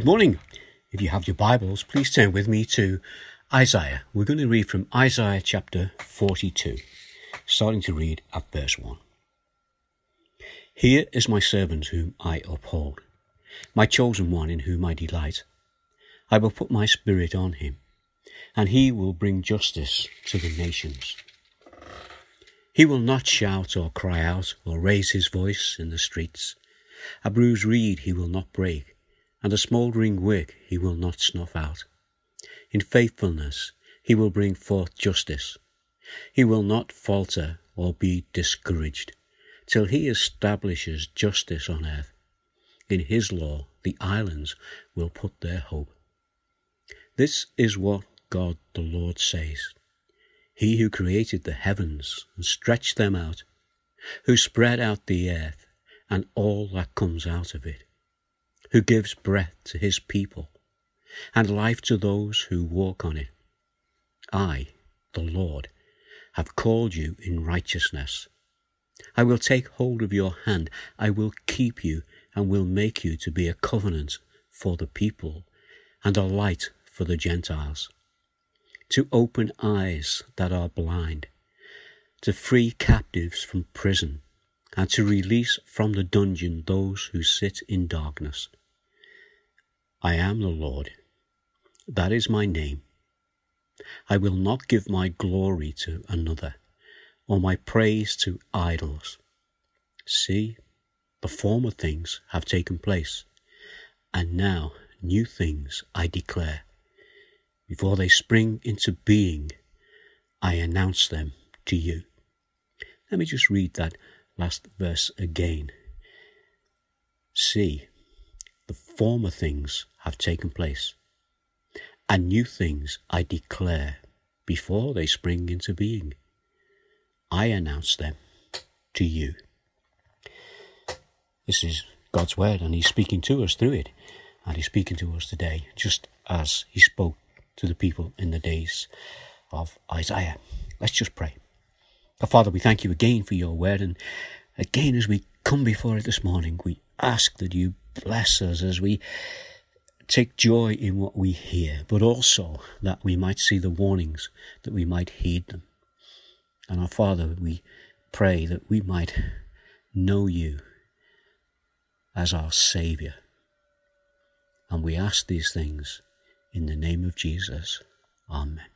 Good morning. If you have your Bibles, please turn with me to Isaiah. We're going to read from Isaiah chapter 42, starting to read at verse 1. Here is my servant whom I uphold, my chosen one in whom I delight. I will put my spirit on him, and he will bring justice to the nations. He will not shout or cry out or raise his voice in the streets. A bruised reed he will not break and a smouldering wick he will not snuff out. In faithfulness he will bring forth justice. He will not falter or be discouraged till he establishes justice on earth. In his law the islands will put their hope. This is what God the Lord says. He who created the heavens and stretched them out, who spread out the earth and all that comes out of it who gives breath to his people and life to those who walk on it. I, the Lord, have called you in righteousness. I will take hold of your hand, I will keep you, and will make you to be a covenant for the people and a light for the Gentiles, to open eyes that are blind, to free captives from prison, and to release from the dungeon those who sit in darkness I am the Lord. That is my name. I will not give my glory to another, or my praise to idols. See, the former things have taken place, and now new things I declare. Before they spring into being, I announce them to you. Let me just read that last verse again. See, the former things have taken place, and new things I declare before they spring into being. I announce them to you. This is God's word, and He's speaking to us through it, and He's speaking to us today, just as He spoke to the people in the days of Isaiah. Let's just pray. Our Father, we thank you again for your word, and again as we come before it this morning, we ask that you bless us as we take joy in what we hear, but also that we might see the warnings, that we might heed them. And our Father, we pray that we might know you as our Saviour. And we ask these things in the name of Jesus. Amen.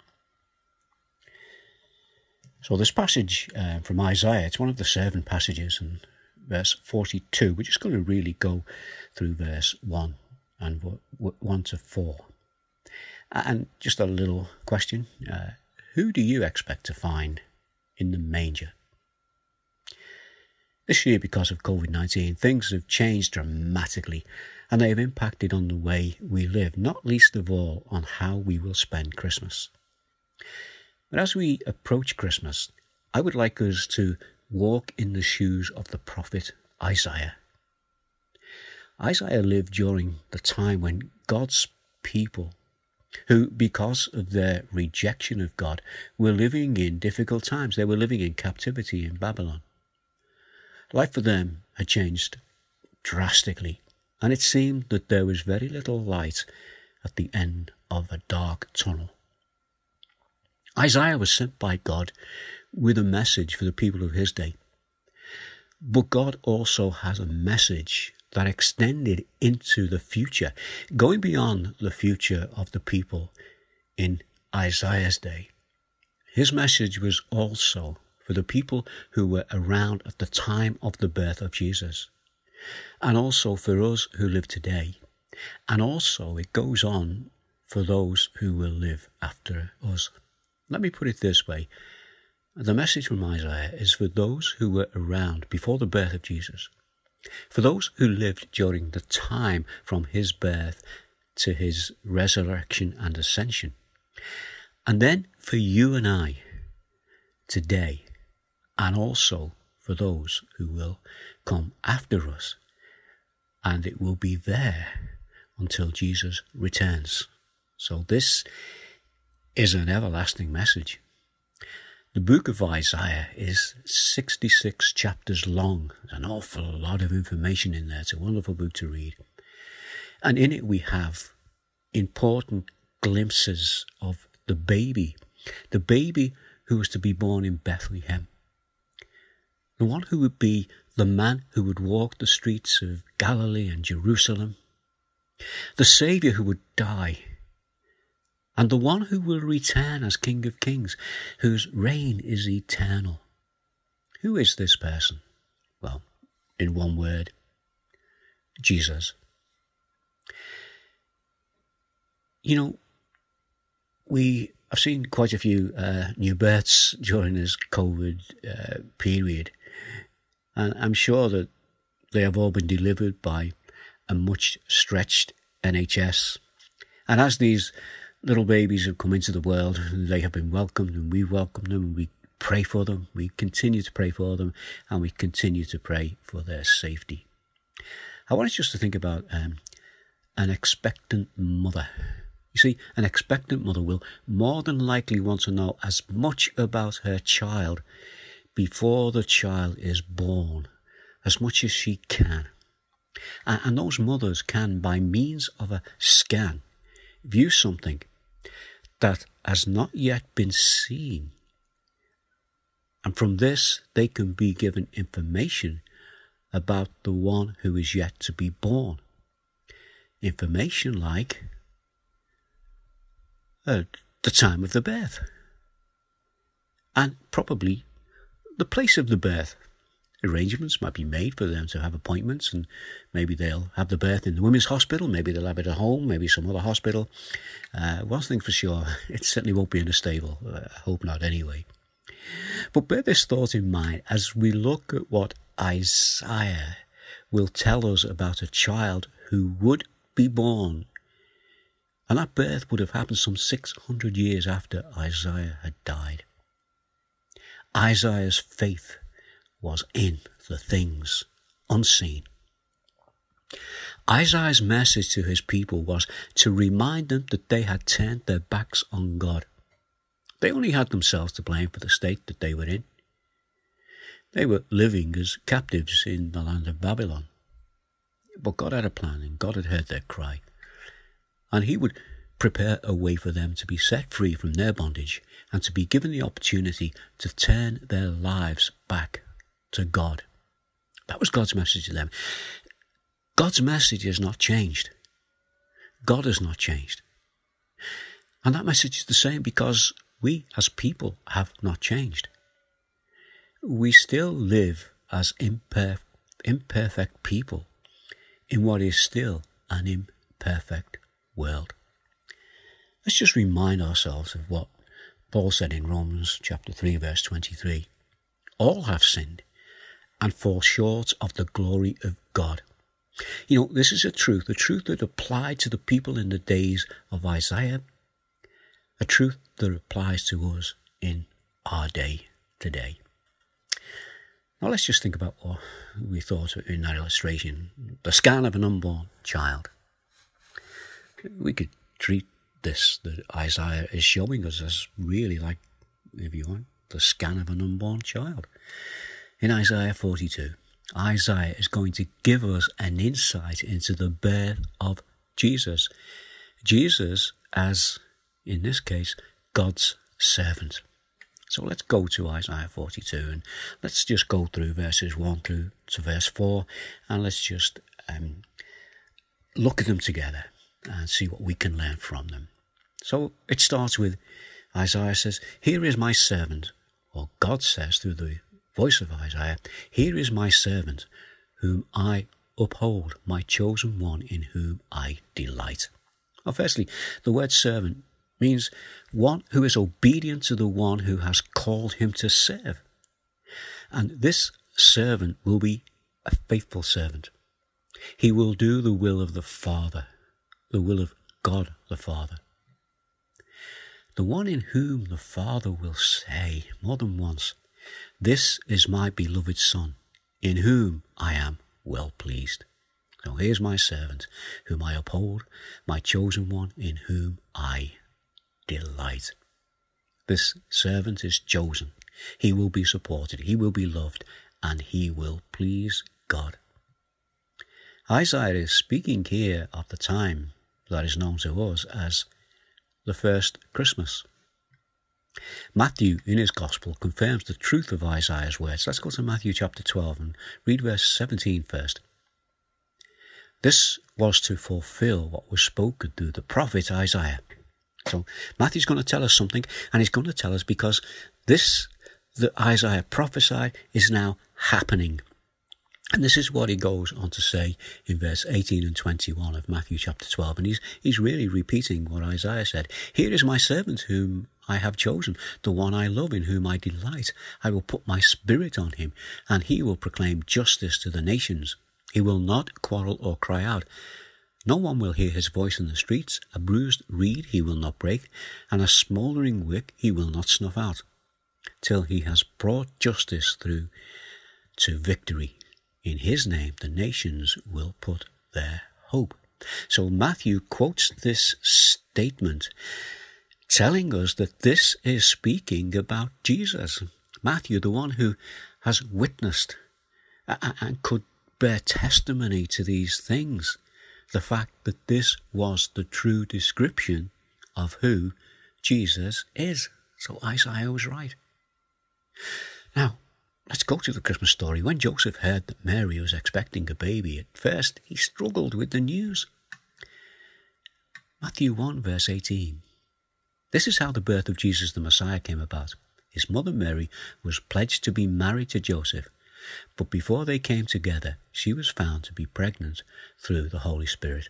So, this passage uh, from Isaiah, it's one of the seven passages, and verse 42. We're just going to really go through verse 1 and 1 to 4. And just a little question uh, Who do you expect to find in the manger? This year, because of COVID 19, things have changed dramatically and they have impacted on the way we live, not least of all on how we will spend Christmas. But as we approach Christmas, I would like us to walk in the shoes of the prophet Isaiah. Isaiah lived during the time when God's people, who, because of their rejection of God, were living in difficult times. They were living in captivity in Babylon. Life for them had changed drastically, and it seemed that there was very little light at the end of a dark tunnel. Isaiah was sent by God with a message for the people of his day. But God also has a message that extended into the future, going beyond the future of the people in Isaiah's day. His message was also for the people who were around at the time of the birth of Jesus, and also for us who live today. And also, it goes on for those who will live after us. Let me put it this way the message from Isaiah is for those who were around before the birth of Jesus, for those who lived during the time from his birth to his resurrection and ascension, and then for you and I today, and also for those who will come after us, and it will be there until Jesus returns. So, this is an everlasting message. The book of Isaiah is 66 chapters long. There's an awful lot of information in there. It's a wonderful book to read. And in it we have important glimpses of the baby, the baby who was to be born in Bethlehem, the one who would be the man who would walk the streets of Galilee and Jerusalem, the Saviour who would die, and the one who will return as King of Kings, whose reign is eternal. Who is this person? Well, in one word, Jesus. You know, we I've seen quite a few uh, new births during this COVID uh, period, and I'm sure that they have all been delivered by a much stretched NHS. And as these little babies have come into the world, they have been welcomed, and we welcome them, and we pray for them. We continue to pray for them, and we continue to pray for their safety. I want us just to think about um, an expectant mother. You see, an expectant mother will more than likely want to know as much about her child before the child is born as much as she can. And those mothers can, by means of a scan, view something that has not yet been seen. And from this, they can be given information about the one who is yet to be born. Information like uh, the time of the birth and probably the place of the birth. Arrangements might be made for them to have appointments, and maybe they'll have the birth in the women's hospital, maybe they'll have it at home, maybe some other hospital. Uh, one thing for sure, it certainly won't be in a stable. Uh, I hope not, anyway. But bear this thought in mind as we look at what Isaiah will tell us about a child who would be born. And that birth would have happened some 600 years after Isaiah had died. Isaiah's faith was in the things unseen. Isaiah's message to his people was to remind them that they had turned their backs on God. They only had themselves to blame for the state that they were in. They were living as captives in the land of Babylon. But God had a plan and God had heard their cry. And He would prepare a way for them to be set free from their bondage and to be given the opportunity to turn their lives back to God. That was God's message to them. God's message has not changed. God has not changed. And that message is the same because we as people have not changed. We still live as imperf- imperfect people in what is still an imperfect world. Let's just remind ourselves of what Paul said in Romans chapter 3 verse 23. All have sinned and fall short of the glory of God. You know, this is a truth, a truth that applied to the people in the days of Isaiah, a truth that applies to us in our day today. Now let's just think about what we thought in that illustration the scan of an unborn child. We could treat this that Isaiah is showing us as really like, if you want, the scan of an unborn child. In Isaiah 42, Isaiah is going to give us an insight into the birth of Jesus. Jesus, as in this case, God's servant. So let's go to Isaiah 42 and let's just go through verses 1 through to verse 4 and let's just um, look at them together and see what we can learn from them. So it starts with Isaiah says, Here is my servant, or God says through the voice of Isaiah, Here is my servant, whom I uphold, my chosen one in whom I delight. Well, firstly, the word servant means one who is obedient to the one who has called him to serve. And this servant will be a faithful servant. He will do the will of the Father, the will of God the Father the one in whom the Father will say more than once, This is my beloved Son, in whom I am well pleased. So here's my servant, whom I uphold, my chosen one, in whom I delight. This servant is chosen. He will be supported, he will be loved, and he will please God. Isaiah is speaking here of the time that is known to us as the first Christmas. Matthew, in his Gospel, confirms the truth of Isaiah's words. Let's go to Matthew chapter 12 and read verse 17 first. This was to fulfill what was spoken through the prophet Isaiah. So Matthew's going to tell us something, and he's going to tell us because this that Isaiah prophesied is now happening. And this is what he goes on to say in verse 18 and 21 of Matthew chapter 12. And he's, he's really repeating what Isaiah said. Here is my servant whom I have chosen, the one I love, in whom I delight. I will put my spirit on him, and he will proclaim justice to the nations. He will not quarrel or cry out. No one will hear his voice in the streets. A bruised reed he will not break, and a smouldering wick he will not snuff out, till he has brought justice through to victory. In his name the nations will put their hope. So Matthew quotes this statement telling us that this is speaking about Jesus. Matthew, the one who has witnessed and could bear testimony to these things, the fact that this was the true description of who Jesus is. So Isaiah was right. Now, let's go to the Christmas story. When Joseph heard that Mary was expecting a baby, at first he struggled with the news. Matthew 1, verse 18. This is how the birth of Jesus the Messiah came about. His mother Mary was pledged to be married to Joseph, but before they came together, she was found to be pregnant through the Holy Spirit.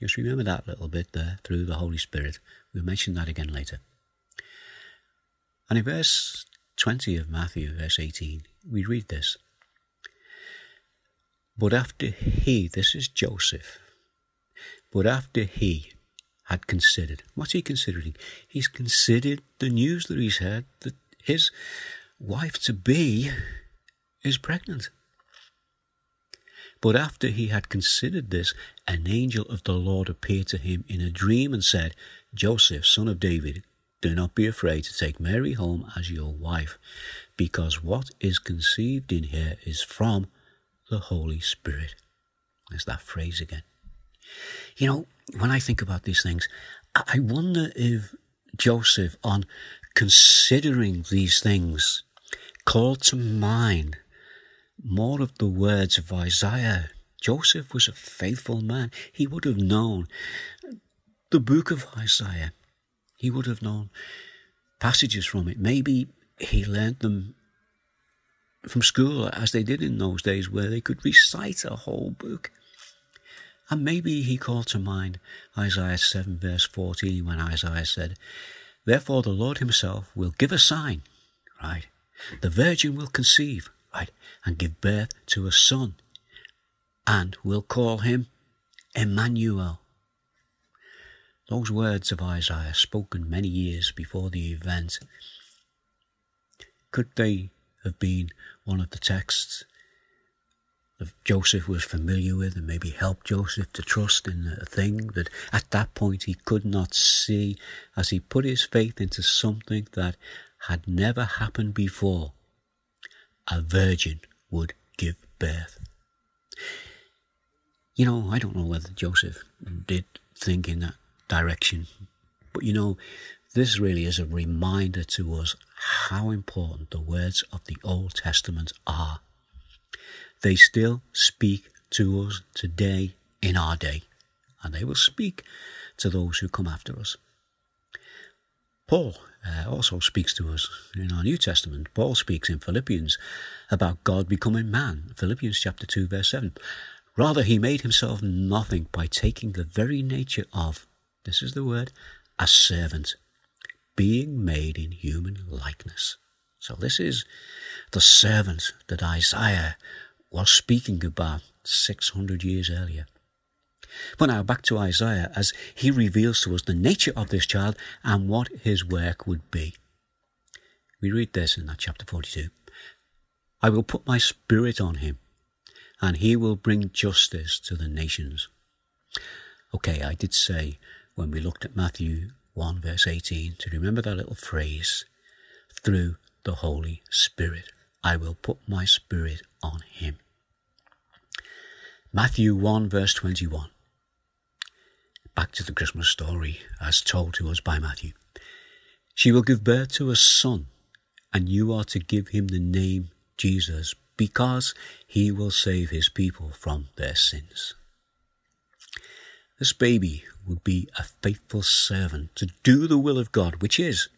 Just remember that little bit there, through the Holy Spirit. We'll mention that again later. And in verse 20 of Matthew, verse 18, we read this. But after he, this is Joseph, but after he, had considered. What's he considering? He's considered the news that he's heard that his wife to be is pregnant. But after he had considered this, an angel of the Lord appeared to him in a dream and said, Joseph, son of David, do not be afraid to take Mary home as your wife, because what is conceived in her is from the Holy Spirit. There's that phrase again. You know, when I think about these things, I wonder if Joseph, on considering these things, called to mind more of the words of Isaiah. Joseph was a faithful man. He would have known the book of Isaiah. He would have known passages from it. Maybe he learned them from school, as they did in those days, where they could recite a whole book. And maybe he called to mind Isaiah 7, verse 14, when Isaiah said, Therefore the Lord himself will give a sign, right? The virgin will conceive, right? And give birth to a son, and will call him Emmanuel. Those words of Isaiah, spoken many years before the event, could they have been one of the texts that Joseph was familiar with and maybe helped Joseph to trust in a thing that at that point he could not see as he put his faith into something that had never happened before. A virgin would give birth. You know, I don't know whether Joseph did think in that direction, but you know, this really is a reminder to us how important the words of the Old Testament are they still speak to us today in our day, and they will speak to those who come after us. Paul uh, also speaks to us in our New Testament. Paul speaks in Philippians about God becoming man, Philippians chapter 2, verse 7. Rather, he made himself nothing by taking the very nature of, this is the word, a servant, being made in human likeness. So, this is the servant that Isaiah was speaking about 600 years earlier. But now back to Isaiah as he reveals to us the nature of this child and what his work would be. We read this in that chapter 42. I will put my spirit on him, and he will bring justice to the nations. Okay, I did say when we looked at Matthew 1 verse 18 to remember that little phrase, through the Holy Spirit. I will put my spirit on him. Matthew 1, verse 21. Back to the Christmas story as told to us by Matthew. She will give birth to a son, and you are to give him the name Jesus, because he will save his people from their sins. This baby would be a faithful servant to do the will of God, which is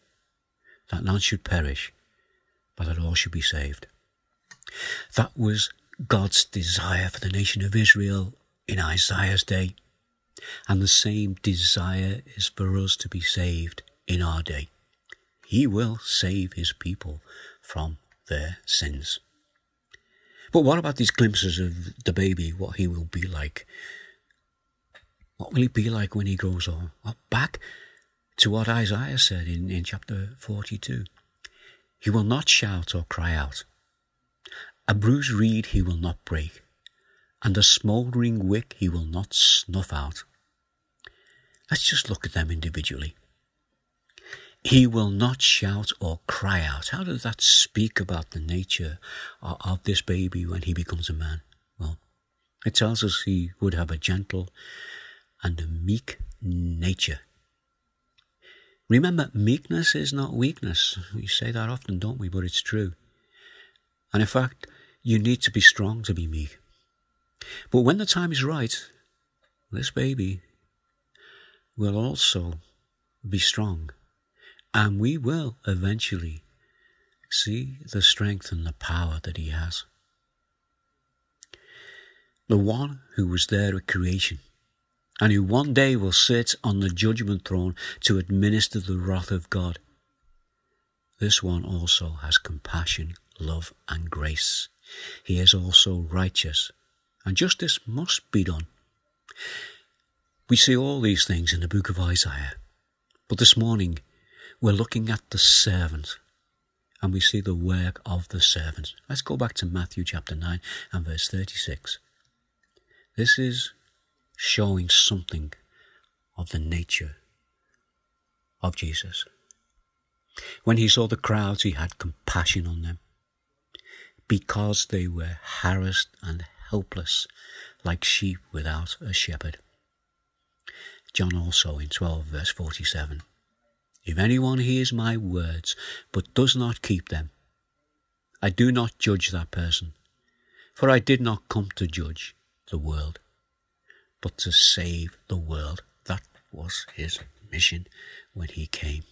that none should perish, but that all should be saved. That was God's desire for the nation of Israel in Isaiah's day, and the same desire is for us to be saved in our day. He will save his people from their sins. But what about these glimpses of the baby, what he will be like? What will he be like when he grows up? Back to what Isaiah said in, in chapter 42. He will not shout or cry out. A bruised reed he will not break, and a smouldering wick he will not snuff out. Let's just look at them individually. He will not shout or cry out. How does that speak about the nature of this baby when he becomes a man? Well, it tells us he would have a gentle and a meek nature. Remember, meekness is not weakness. We say that often, don't we? But it's true. And in fact, you need to be strong to be meek. But when the time is right, this baby will also be strong and we will eventually see the strength and the power that He has. The one who was there at creation and who one day will sit on the judgment throne to administer the wrath of God. This one also has compassion, love, and grace. He is also righteous, and justice must be done. We see all these things in the book of Isaiah, but this morning we're looking at the servant and we see the work of the servant. Let's go back to Matthew chapter 9 and verse 36. This is showing something of the nature of Jesus. When he saw the crowds, he had compassion on them because they were harassed and helpless like sheep without a shepherd. John also in 12 verse 47 if anyone hears my words but does not keep them, I do not judge that person, for I did not come to judge the world, but to save the world. That was his mission when he came.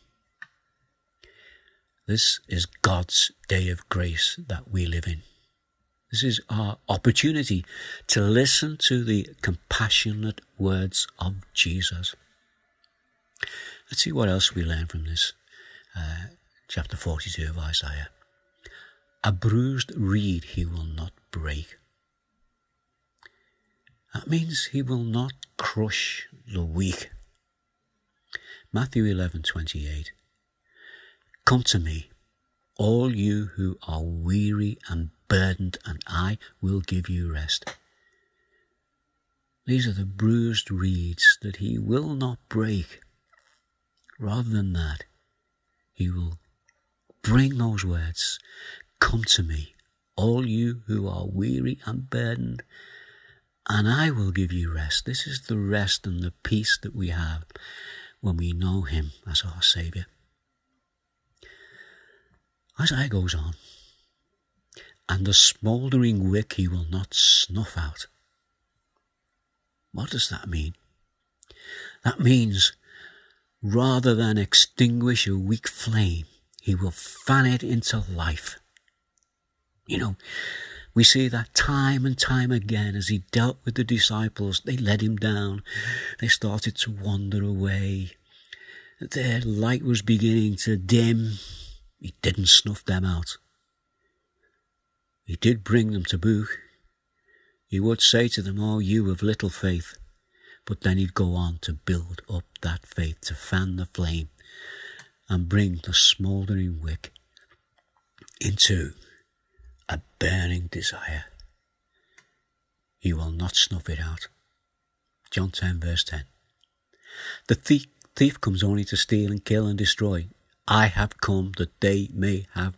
This is God's day of grace that we live in. This is our opportunity to listen to the compassionate words of Jesus. Let's see what else we learn from this uh, chapter 42 of Isaiah. A bruised reed he will not break. That means he will not crush the weak. Matthew 11:28 Come to me all you who are weary and burdened and I will give you rest. These are the bruised reeds that he will not break. Rather than that, he will bring those words Come to me, all you who are weary and burdened, and I will give you rest. This is the rest and the peace that we have when we know him as our Saviour. Isaiah goes on, and the smouldering wick he will not snuff out. What does that mean? That means Rather than extinguish a weak flame, he will fan it into life. You know, we see that time and time again as he dealt with the disciples, they let him down. They started to wander away. Their light was beginning to dim. He didn't snuff them out. He did bring them to book. He would say to them, Oh, you of little faith. But then he'd go on to build up that faith, to fan the flame and bring the smouldering wick into a burning desire. He will not snuff it out. John 10, verse 10. The thief, thief comes only to steal and kill and destroy. I have come that they may have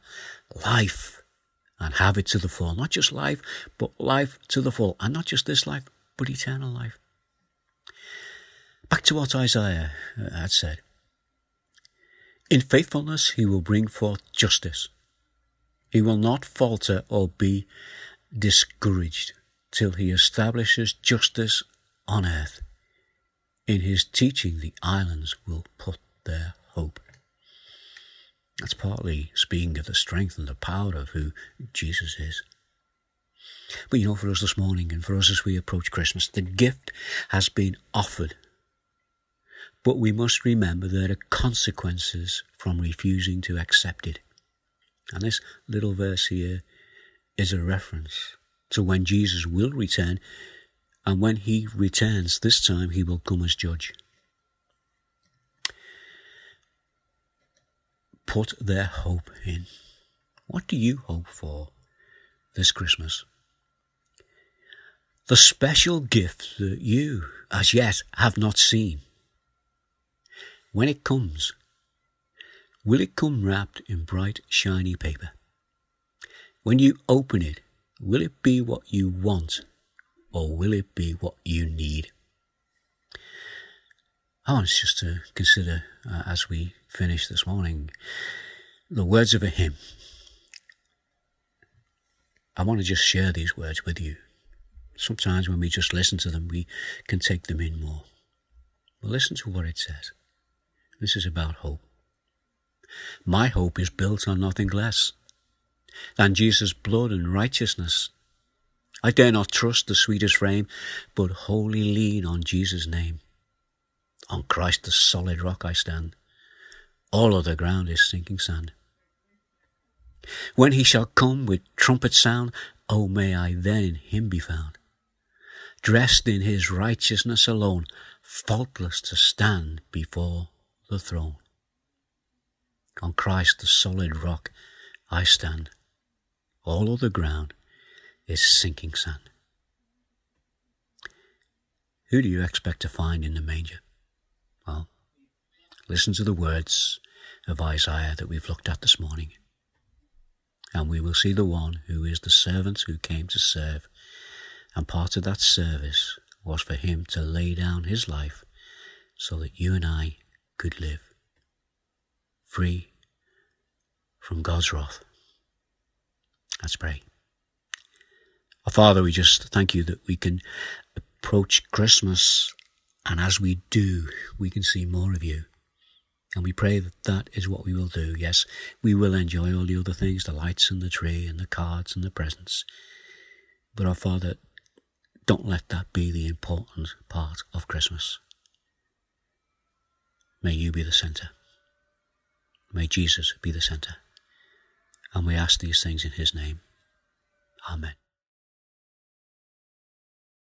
life and have it to the full. Not just life, but life to the full. And not just this life, but eternal life. Back to what Isaiah uh, had said. In faithfulness he will bring forth justice. He will not falter or be discouraged till he establishes justice on earth. In his teaching, the islands will put their hope. That's partly speaking of the strength and the power of who Jesus is. But you know, for us this morning and for us as we approach Christmas, the gift has been offered but we must remember there are consequences from refusing to accept it. And this little verse here is a reference to when Jesus will return, and when he returns, this time he will come as judge. Put their hope in. What do you hope for this Christmas? The special gift that you, as yet, have not seen when it comes, will it come wrapped in bright, shiny paper? When you open it, will it be what you want or will it be what you need? I want us just to consider uh, as we finish this morning the words of a hymn. I want to just share these words with you. Sometimes when we just listen to them, we can take them in more. But listen to what it says. This is about hope. My hope is built on nothing less than Jesus' blood and righteousness. I dare not trust the sweetest frame, but wholly lean on Jesus' name. On Christ the solid rock I stand. All other ground is sinking sand. When he shall come with trumpet sound, oh may I then in him be found, dressed in his righteousness alone, faultless to stand before the throne. On Christ, the solid rock, I stand. All other ground is sinking sand. Who do you expect to find in the manger? Well, listen to the words of Isaiah that we've looked at this morning. And we will see the one who is the servant who came to serve. And part of that service was for him to lay down his life so that you and I could live, free from God's wrath. Let's pray. Our Father, we just thank you that we can approach Christmas, and as we do, we can see more of you. And we pray that that is what we will do. Yes, we will enjoy all the other things, the lights and the tree and the cards and the presents. But our Father, don't let that be the important part of Christmas. May you be the centre. May Jesus be the centre. And we ask these things in his name. Amen.